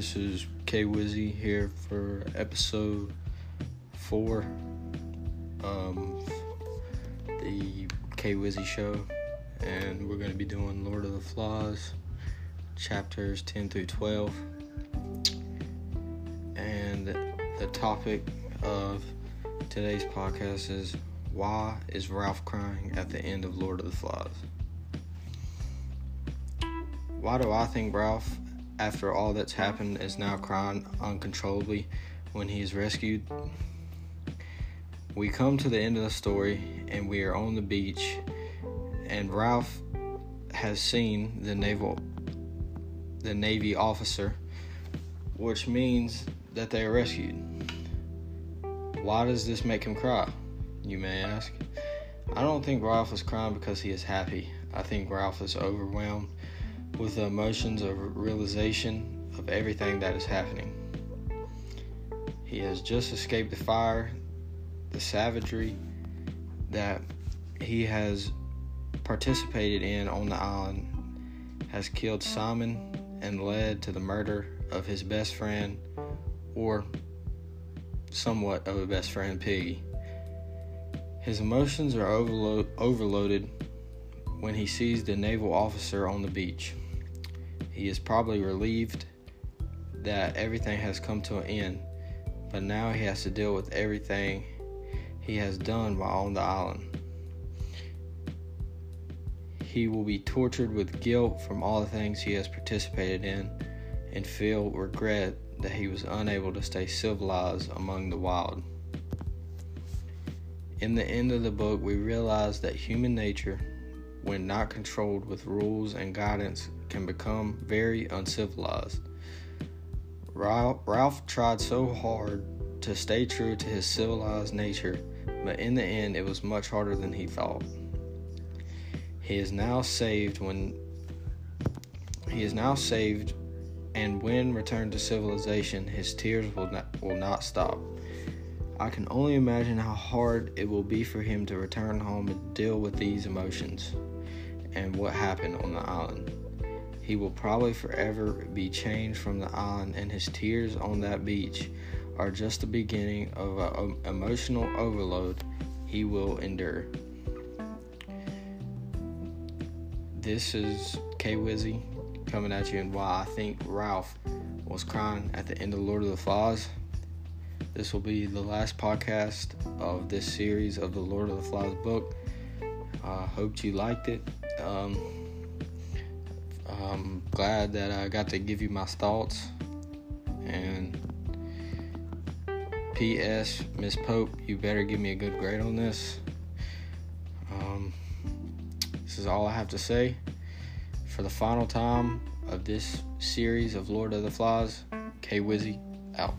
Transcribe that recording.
This is K Wizzy here for episode four. Um, the K Wizzy show, and we're going to be doing Lord of the Flies, chapters 10 through 12. And the topic of today's podcast is why is Ralph crying at the end of Lord of the Flies? Why do I think Ralph, after all that's happened, is now crying uncontrollably when he is rescued? We come to the end of the story and we are on the beach, and Ralph has seen the naval the Navy officer, which means that they are rescued. Why does this make him cry? You may ask. I don't think Ralph is crying because he is happy. I think Ralph is overwhelmed with the emotions of realization of everything that is happening. He has just escaped the fire, the savagery that he has participated in on the island has killed Simon and led to the murder of his best friend, or somewhat of a best friend, Piggy. His emotions are overlo- overloaded when he sees the naval officer on the beach. He is probably relieved that everything has come to an end, but now he has to deal with everything he has done while on the island. He will be tortured with guilt from all the things he has participated in and feel regret that he was unable to stay civilized among the wild. In the end of the book, we realize that human nature, when not controlled with rules and guidance, can become very uncivilized. Ralph tried so hard to stay true to his civilized nature, but in the end, it was much harder than he thought. He is now saved when he is now saved, and when returned to civilization, his tears will not, will not stop. I can only imagine how hard it will be for him to return home and deal with these emotions and what happened on the island. He will probably forever be changed from the island, and his tears on that beach are just the beginning of an um, emotional overload he will endure. This is K Wizzy coming at you, and why I think Ralph was crying at the end of Lord of the Flies. This will be the last podcast of this series of the Lord of the Flies book. I uh, hope you liked it. Um, I'm glad that I got to give you my thoughts. And P.S. Miss Pope, you better give me a good grade on this. Um, this is all I have to say. For the final time of this series of Lord of the Flies, K Wizzy out.